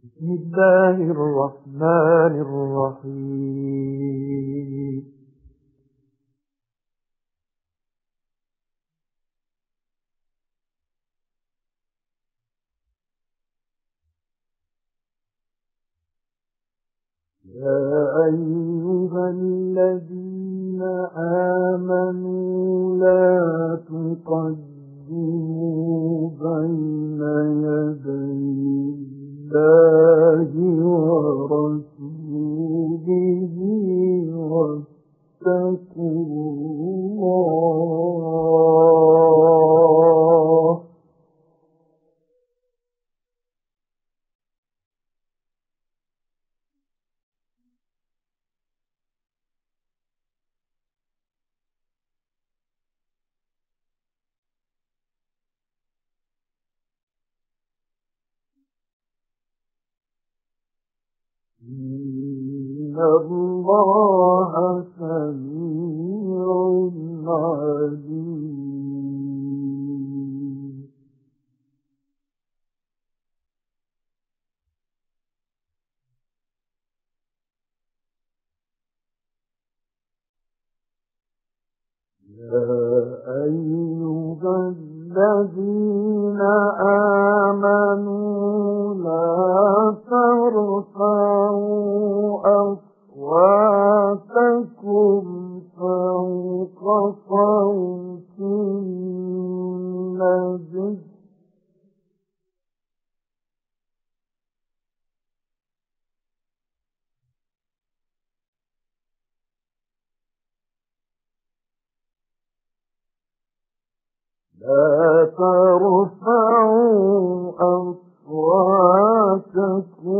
بسم الله الرحمن الرحيم. يا أيها الذين آمنوا لا تقدموا بين يدي الله الله سميع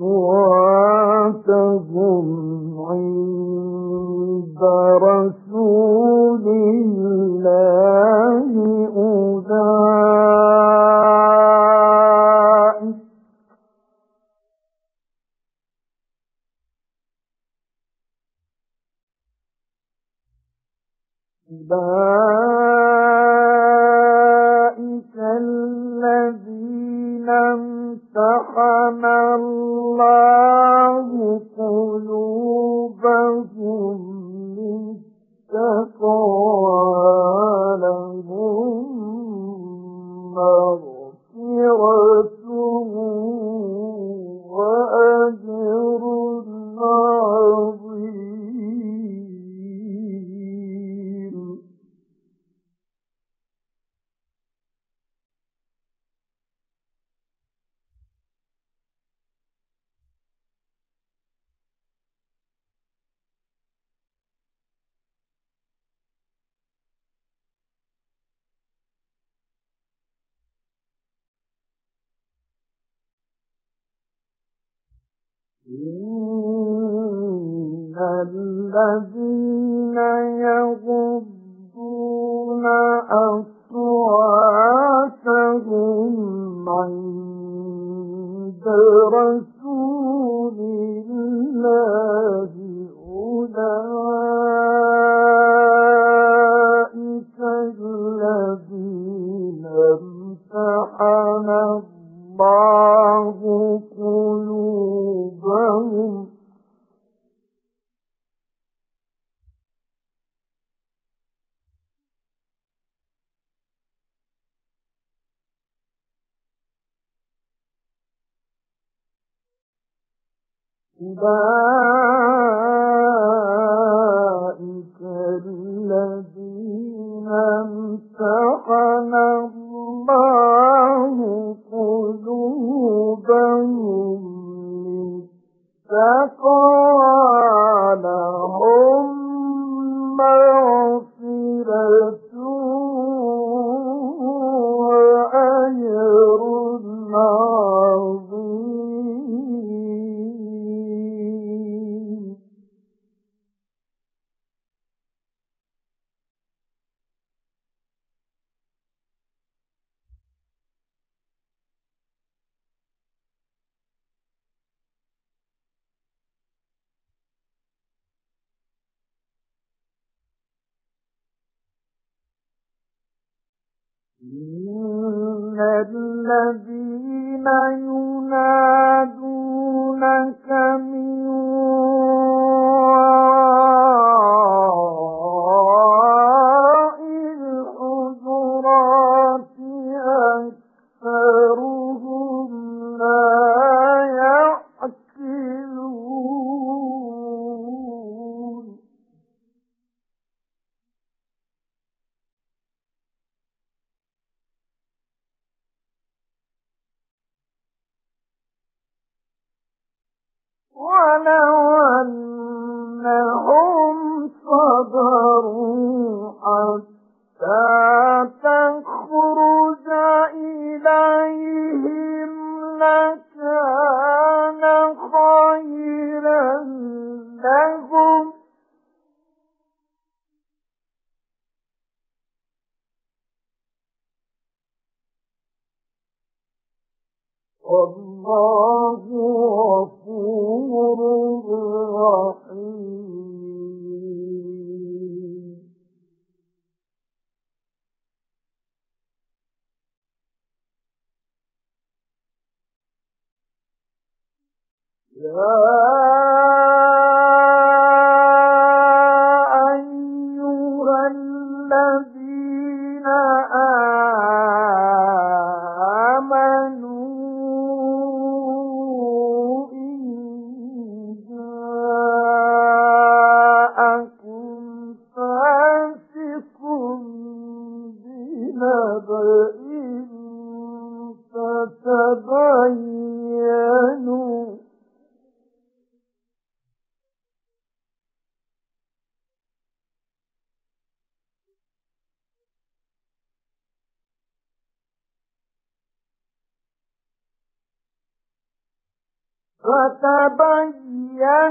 أصواتهم امتحن الله قلوبهم للتقوى لهم مغفرة إن الذين يغضون أصواتهم عند رسول الله أولئك الذين ينادونك من law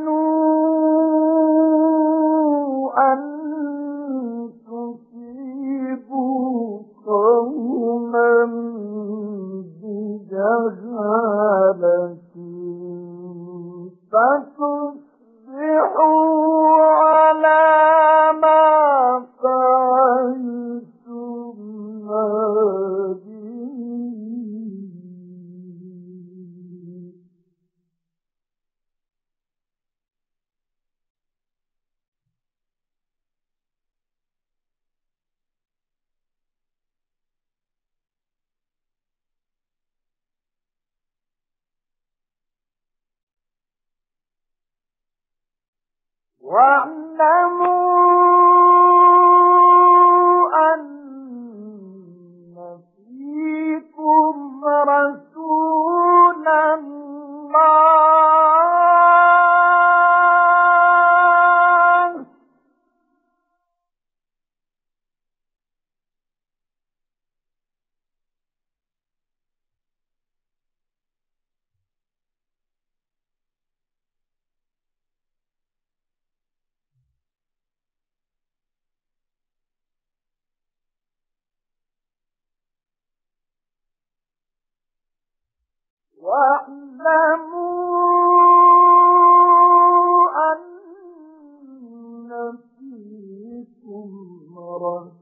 فتبينوا أن واعلموا واعلموا أن فيكم رسول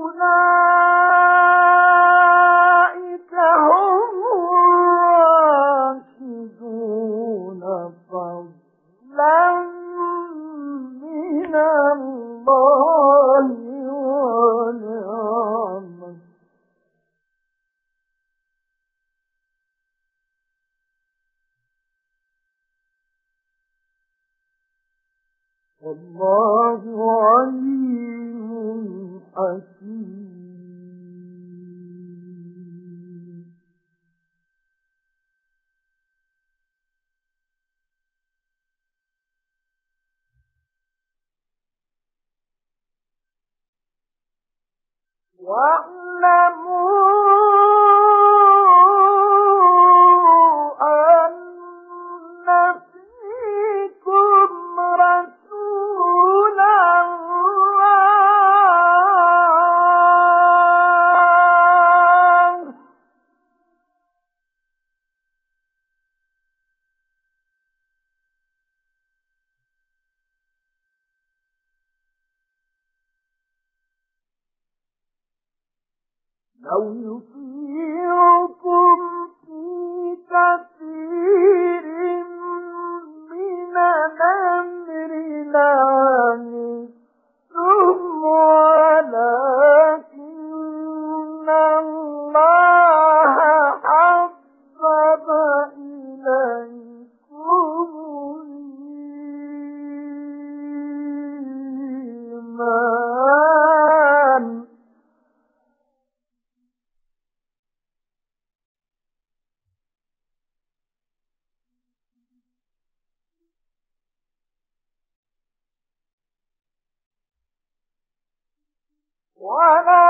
أُولَئِكَ هُمُ الرَّاشِدُونَ فَضْلًا مِنَ اللَّهِ وَاللَّهُ عَلِيمٌ حكيم واعلموا إِنَّا 我们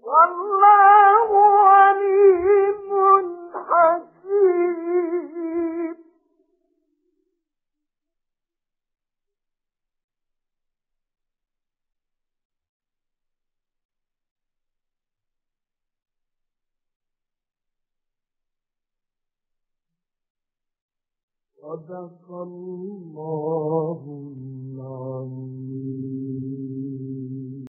والله عليم حكيم. صدق الله